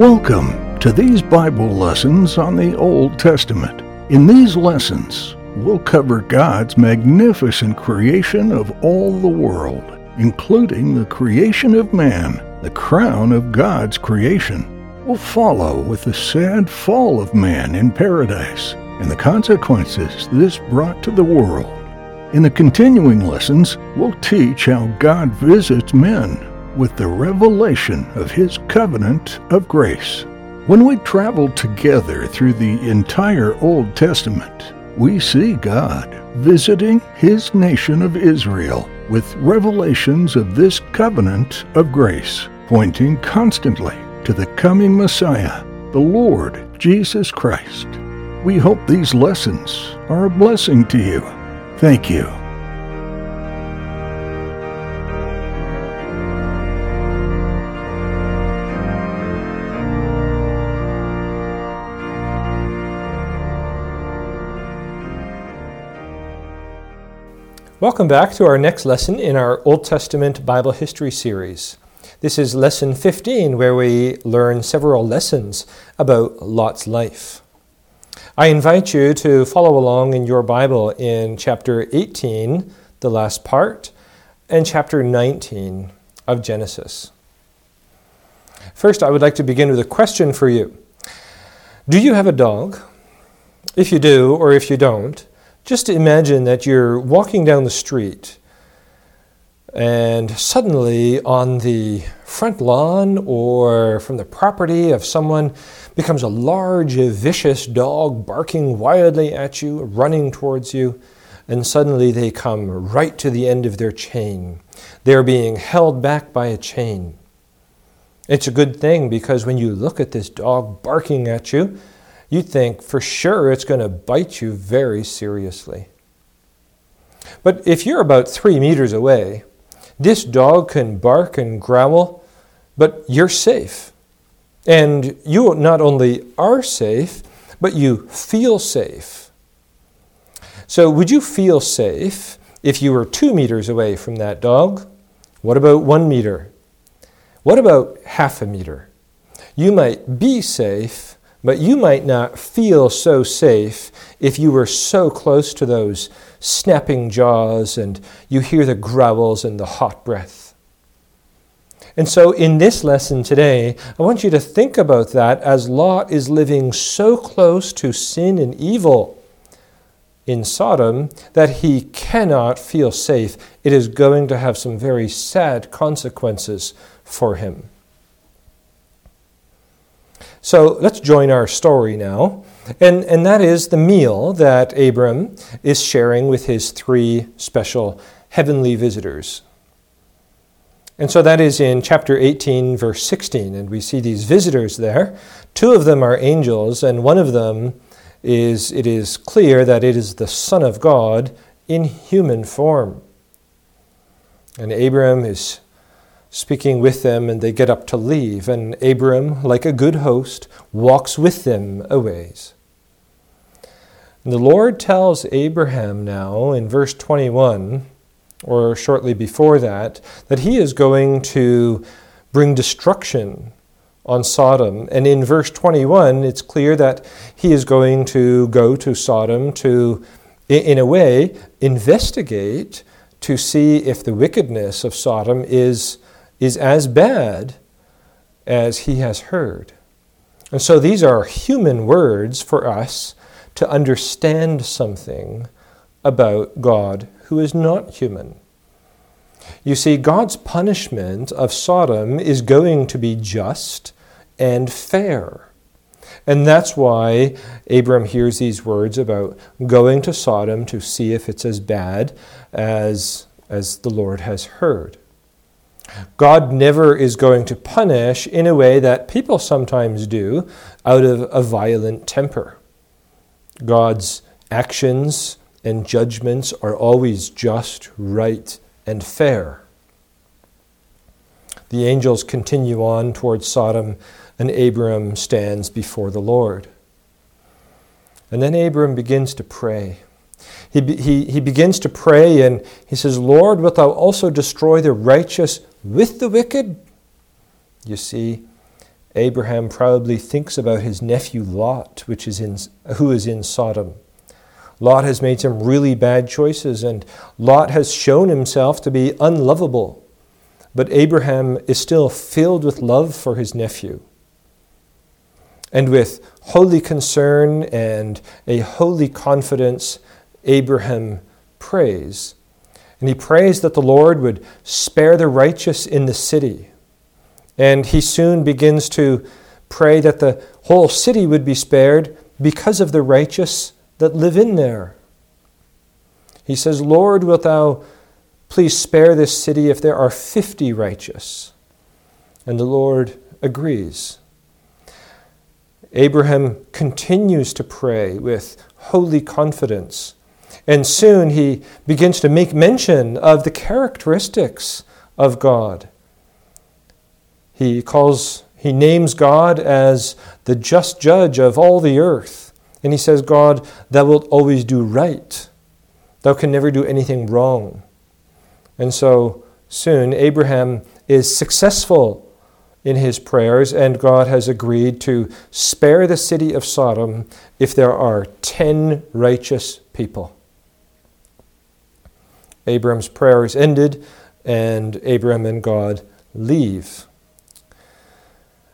Welcome to these Bible lessons on the Old Testament. In these lessons, we'll cover God's magnificent creation of all the world, including the creation of man, the crown of God's creation. We'll follow with the sad fall of man in paradise and the consequences this brought to the world. In the continuing lessons, we'll teach how God visits men with the revelation of His covenant of grace. When we travel together through the entire Old Testament, we see God visiting His nation of Israel with revelations of this covenant of grace, pointing constantly to the coming Messiah, the Lord Jesus Christ. We hope these lessons are a blessing to you. Thank you. Welcome back to our next lesson in our Old Testament Bible History series. This is lesson 15, where we learn several lessons about Lot's life. I invite you to follow along in your Bible in chapter 18, the last part, and chapter 19 of Genesis. First, I would like to begin with a question for you Do you have a dog? If you do, or if you don't, just imagine that you're walking down the street and suddenly on the front lawn or from the property of someone becomes a large, vicious dog barking wildly at you, running towards you, and suddenly they come right to the end of their chain. They're being held back by a chain. It's a good thing because when you look at this dog barking at you, you think for sure it's going to bite you very seriously. But if you're about three meters away, this dog can bark and growl, but you're safe. And you not only are safe, but you feel safe. So, would you feel safe if you were two meters away from that dog? What about one meter? What about half a meter? You might be safe, but you might not feel so safe if you were so close to those snapping jaws and you hear the growls and the hot breath. And so, in this lesson today, I want you to think about that as Lot is living so close to sin and evil in Sodom that he cannot feel safe. It is going to have some very sad consequences for him. So let's join our story now. And, and that is the meal that Abram is sharing with his three special heavenly visitors. And so that is in chapter 18, verse 16. And we see these visitors there. Two of them are angels, and one of them is, it is clear that it is the Son of God in human form. And Abram is speaking with them, and they get up to leave. And Abram, like a good host, walks with them a ways. And the Lord tells Abraham now in verse 21, or shortly before that, that he is going to bring destruction on Sodom. And in verse 21, it's clear that he is going to go to Sodom to, in a way, investigate to see if the wickedness of Sodom is is as bad as he has heard. And so these are human words for us to understand something about God who is not human. You see, God's punishment of Sodom is going to be just and fair. And that's why Abram hears these words about going to Sodom to see if it's as bad as, as the Lord has heard. God never is going to punish in a way that people sometimes do out of a violent temper. God's actions and judgments are always just, right, and fair. The angels continue on towards Sodom, and Abram stands before the Lord. And then Abram begins to pray. He, he, he begins to pray and he says, Lord, wilt thou also destroy the righteous with the wicked? You see, Abraham probably thinks about his nephew Lot, which is in, who is in Sodom. Lot has made some really bad choices, and Lot has shown himself to be unlovable. But Abraham is still filled with love for his nephew. And with holy concern and a holy confidence, Abraham prays. And he prays that the Lord would spare the righteous in the city. And he soon begins to pray that the whole city would be spared because of the righteous that live in there. He says, Lord, wilt thou please spare this city if there are 50 righteous? And the Lord agrees. Abraham continues to pray with holy confidence. And soon he begins to make mention of the characteristics of God. He calls he names God as the just judge of all the earth. And he says, God, thou wilt always do right. Thou can never do anything wrong. And so soon Abraham is successful in his prayers, and God has agreed to spare the city of Sodom if there are 10 righteous people. Abram's prayer is ended, and Abram and God leave.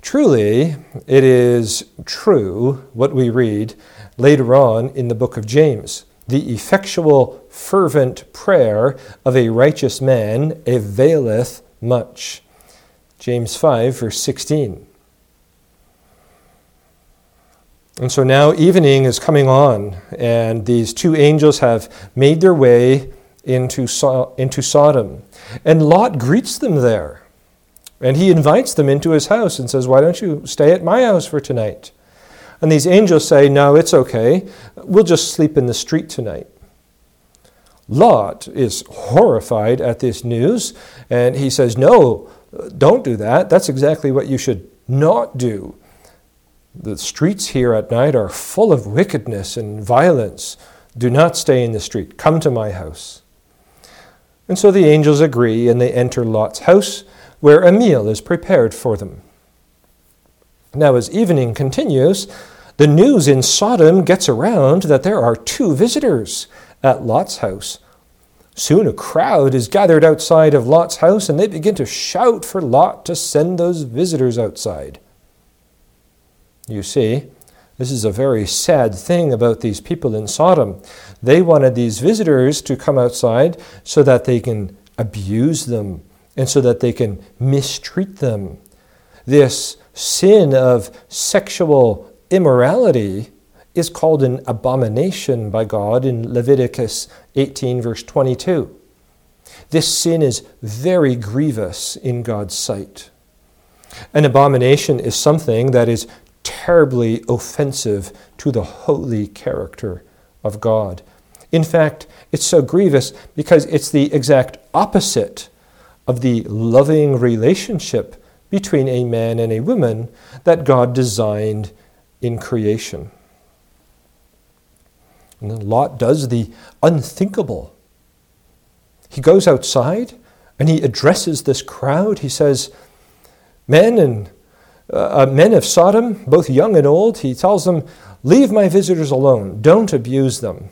Truly, it is true what we read later on in the book of James. The effectual, fervent prayer of a righteous man availeth much. James 5, verse 16. And so now evening is coming on, and these two angels have made their way into, so- into Sodom. And Lot greets them there. And he invites them into his house and says, Why don't you stay at my house for tonight? And these angels say, No, it's okay. We'll just sleep in the street tonight. Lot is horrified at this news, and he says, No, don't do that. That's exactly what you should not do. The streets here at night are full of wickedness and violence. Do not stay in the street. Come to my house. And so the angels agree and they enter Lot's house, where a meal is prepared for them. Now, as evening continues, the news in Sodom gets around that there are two visitors at Lot's house Soon a crowd is gathered outside of Lot's house, and they begin to shout for Lot to send those visitors outside. You see, this is a very sad thing about these people in Sodom. They wanted these visitors to come outside so that they can abuse them and so that they can mistreat them. This sin of sexual immorality is called an abomination by God in Leviticus 18, verse 22. This sin is very grievous in God's sight. An abomination is something that is terribly offensive to the holy character of God. In fact, it's so grievous because it's the exact opposite of the loving relationship between a man and a woman that God designed in creation. And then Lot does the unthinkable. He goes outside and he addresses this crowd. He says, Men and uh, uh, men of Sodom, both young and old, he tells them, Leave my visitors alone, don't abuse them.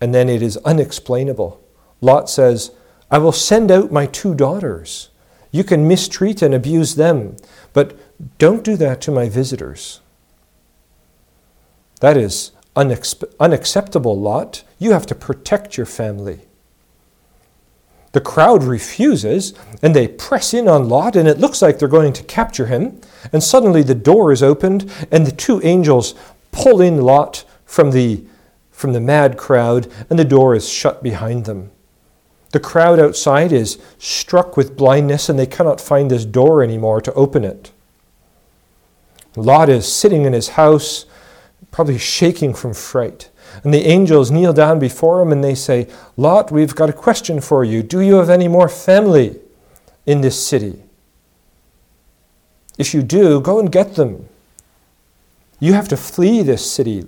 And then it is unexplainable. Lot says, I will send out my two daughters. You can mistreat and abuse them, but don't do that to my visitors. That is unacceptable, Lot. You have to protect your family. The crowd refuses, and they press in on Lot, and it looks like they're going to capture him. And suddenly the door is opened, and the two angels pull in Lot from the, from the mad crowd, and the door is shut behind them. The crowd outside is struck with blindness, and they cannot find this door anymore to open it. Lot is sitting in his house probably shaking from fright. And the angels kneel down before him and they say, Lot, we've got a question for you. Do you have any more family in this city? If you do, go and get them. You have to flee this city.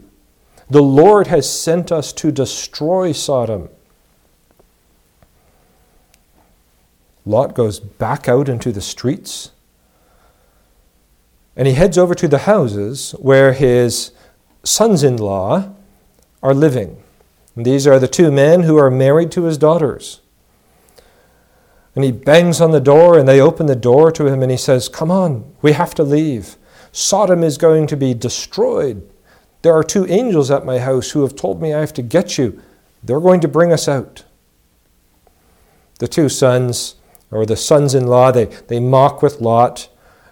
The Lord has sent us to destroy Sodom. Lot goes back out into the streets. And he heads over to the houses where his sons in law are living. And these are the two men who are married to his daughters. And he bangs on the door, and they open the door to him, and he says, Come on, we have to leave. Sodom is going to be destroyed. There are two angels at my house who have told me I have to get you. They're going to bring us out. The two sons, or the sons in law, they, they mock with Lot,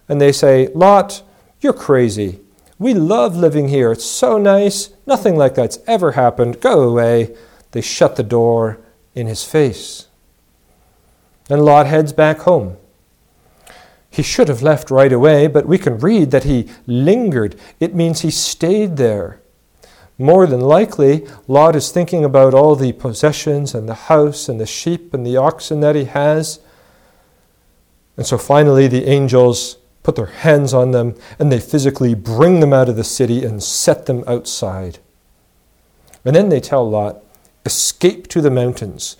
and they say, Lot, you're crazy. We love living here. It's so nice. Nothing like that's ever happened. Go away. They shut the door in his face. And Lot heads back home. He should have left right away, but we can read that he lingered. It means he stayed there. More than likely, Lot is thinking about all the possessions and the house and the sheep and the oxen that he has. And so finally, the angels put their hands on them, and they physically bring them out of the city and set them outside. And then they tell Lot, Escape to the mountains.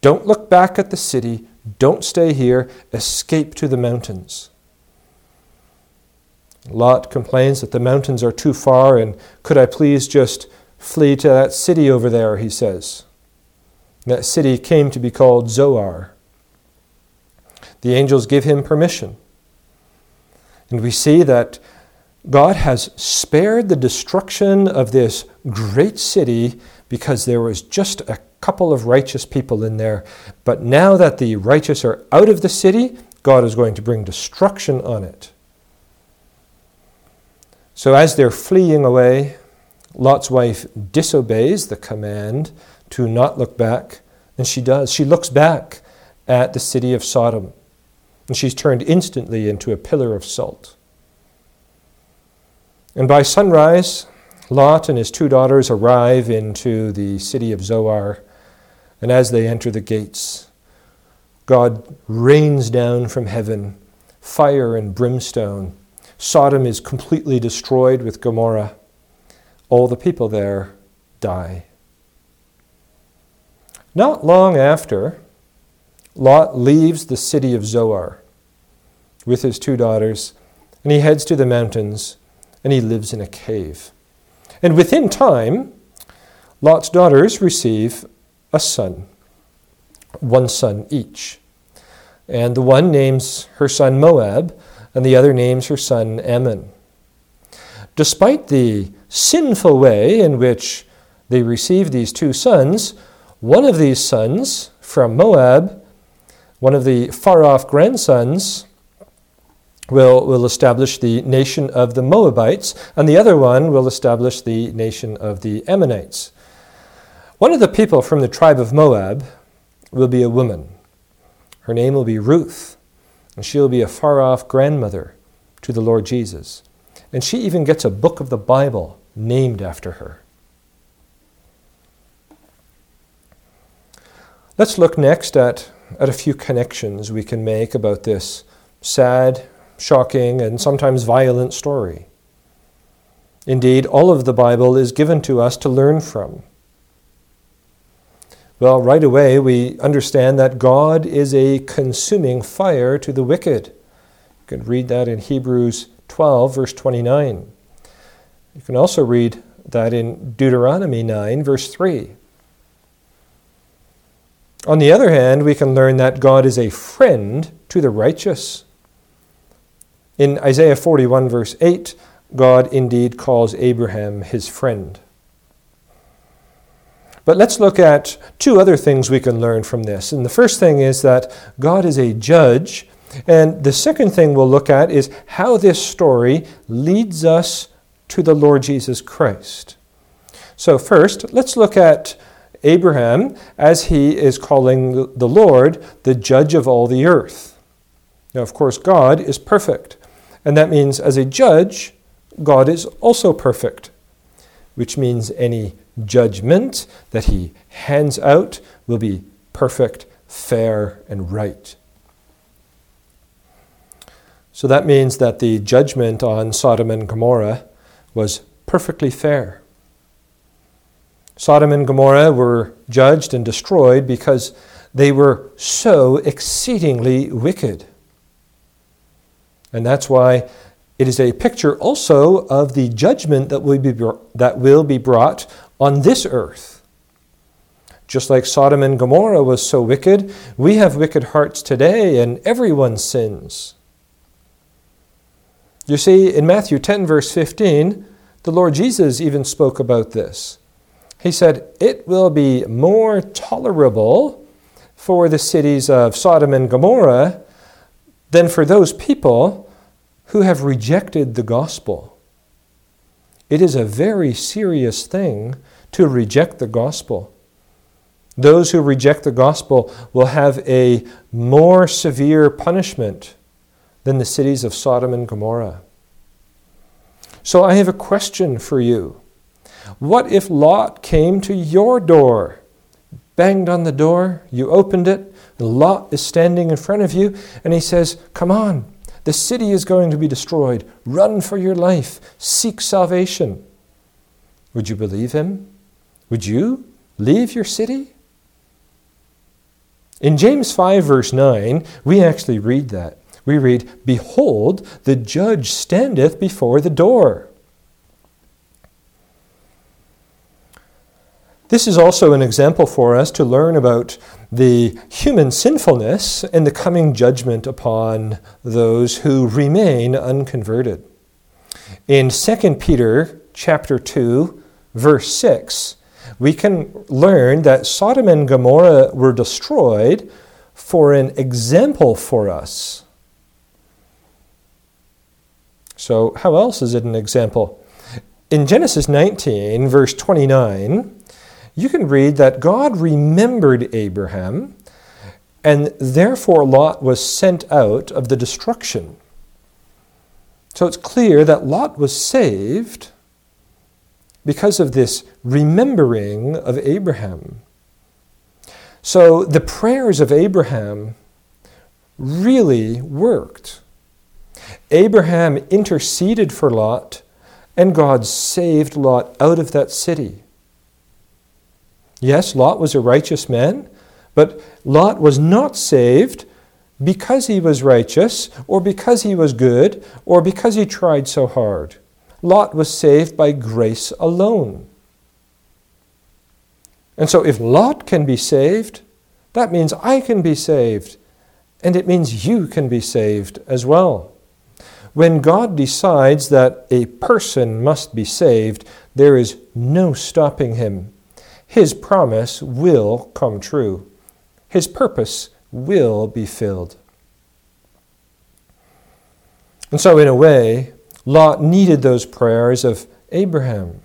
Don't look back at the city. Don't stay here. Escape to the mountains. Lot complains that the mountains are too far, and could I please just flee to that city over there, he says. That city came to be called Zoar. The angels give him permission. And we see that God has spared the destruction of this great city because there was just a couple of righteous people in there. But now that the righteous are out of the city, God is going to bring destruction on it. So as they're fleeing away, Lot's wife disobeys the command to not look back, and she does. She looks back at the city of Sodom and she's turned instantly into a pillar of salt. And by sunrise, Lot and his two daughters arrive into the city of Zoar, and as they enter the gates, God rains down from heaven fire and brimstone. Sodom is completely destroyed with Gomorrah. All the people there die. Not long after, Lot leaves the city of Zoar with his two daughters, and he heads to the mountains, and he lives in a cave. And within time, Lot's daughters receive a son, one son each. And the one names her son Moab, and the other names her son Ammon. Despite the sinful way in which they receive these two sons, one of these sons from Moab, one of the far off grandsons, will, will establish the nation of the Moabites, and the other one will establish the nation of the Ammonites. One of the people from the tribe of Moab will be a woman. Her name will be Ruth, and she'll be a far off grandmother to the Lord Jesus. And she even gets a book of the Bible named after her. Let's look next at, at a few connections we can make about this sad shocking, and sometimes violent story. Indeed, all of the Bible is given to us to learn from. Well, right away, we understand that God is a consuming fire to the wicked. You can read that in Hebrews 12, verse 29. You can also read that in Deuteronomy 9, verse 3. On the other hand, we can learn that God is a friend to the righteous. In Isaiah 41, verse 8, God indeed calls Abraham his friend. But let's look at two other things we can learn from this. And the first thing is that God is a judge. And the second thing we'll look at is how this story leads us to the Lord Jesus Christ. So, first, let's look at Abraham as he is calling the Lord the judge of all the earth. Now, of course, God is perfect. And that means, as a judge, God is also perfect, which means any judgment that he hands out will be perfect, fair, and right. So that means that the judgment on Sodom and Gomorrah was perfectly fair. Sodom and Gomorrah were judged and destroyed because they were so exceedingly wicked. And that's why It is a picture also of the judgment that will be, that will be brought on this earth. Just like Sodom and Gomorrah was so wicked, we have wicked hearts today, and everyone sins. You see, in Matthew 10, verse 15, the Lord Jesus even spoke about this. He said, It will be more tolerable for the cities of Sodom and Gomorrah than for those people who have rejected the gospel. It is a very serious thing to reject the gospel. Those who reject the gospel will have a more severe punishment than the cities of Sodom and Gomorrah. So I have a question for you. What if Lot came to your door, banged on the door, you opened it, the Lot is standing in front of you, and he says, Come on, the city is going to be destroyed. Run for your life. Seek salvation. Would you believe him? Would you leave your city? In James 5, verse 9, we actually read that. We read, Behold, the judge standeth before the door. This is also an example for us to learn about the human sinfulness and the coming judgment upon those who remain unconverted. In 2 Peter chapter 2 verse 6, we can learn that Sodom and Gomorrah were destroyed for an example for us. So, how else is it an example? In Genesis 19, verse 29, you can read that God remembered Abraham, and therefore Lot was sent out of the destruction. So it's clear that Lot was saved because of this remembering of Abraham. So the prayers of Abraham really worked. Abraham interceded for Lot, and God saved Lot out of that city. Yes, Lot was a righteous man, but Lot was not saved because he was righteous, or because he was good, or because he tried so hard. Lot was saved by grace alone. And so, if Lot can be saved, that means I can be saved, and it means you can be saved as well. When God decides that a person must be saved, there is no stopping him his promise will come true. His purpose will be filled. And so, in a way, Lot needed those prayers of Abraham.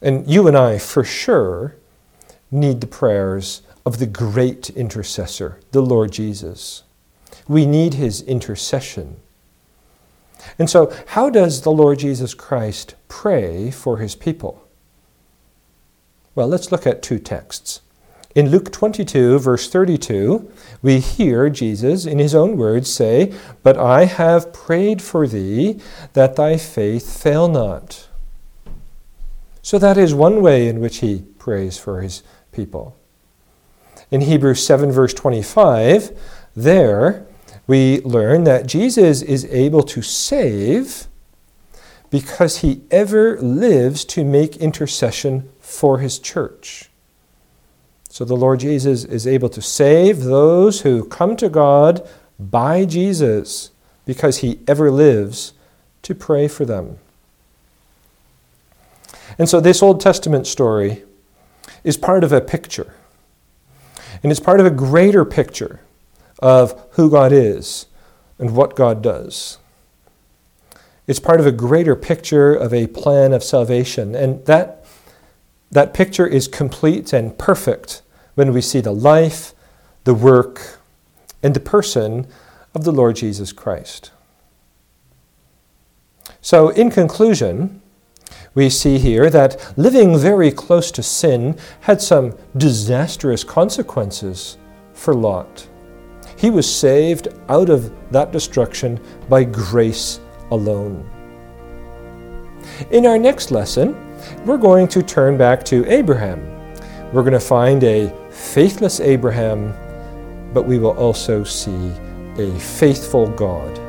And you and I, for sure, need the prayers of the great intercessor, the Lord Jesus. We need his intercession. And so, how does the Lord Jesus Christ pray for his people? Well, let's look at two texts. In Luke 22, verse 32, we hear Jesus, in his own words, say, But I have prayed for thee that thy faith fail not. So that is one way in which he prays for his people. In Hebrews 7, verse 25, there we learn that Jesus is able to save because he ever lives to make intercession for his church. So the Lord Jesus is able to save those who come to God by Jesus because he ever lives to pray for them. And so this Old Testament story is part of a picture. And it's part of a greater picture of who God is and what God does. It's part of a greater picture of a plan of salvation. And that that picture is complete and perfect when we see the life, the work, and the person of the Lord Jesus Christ. So, in conclusion, we see here that living very close to sin had some disastrous consequences for Lot. He was saved out of that destruction by grace alone. In our next lesson, we're going to turn back to Abraham. We're going to find a faithless Abraham, but we will also see a faithful God.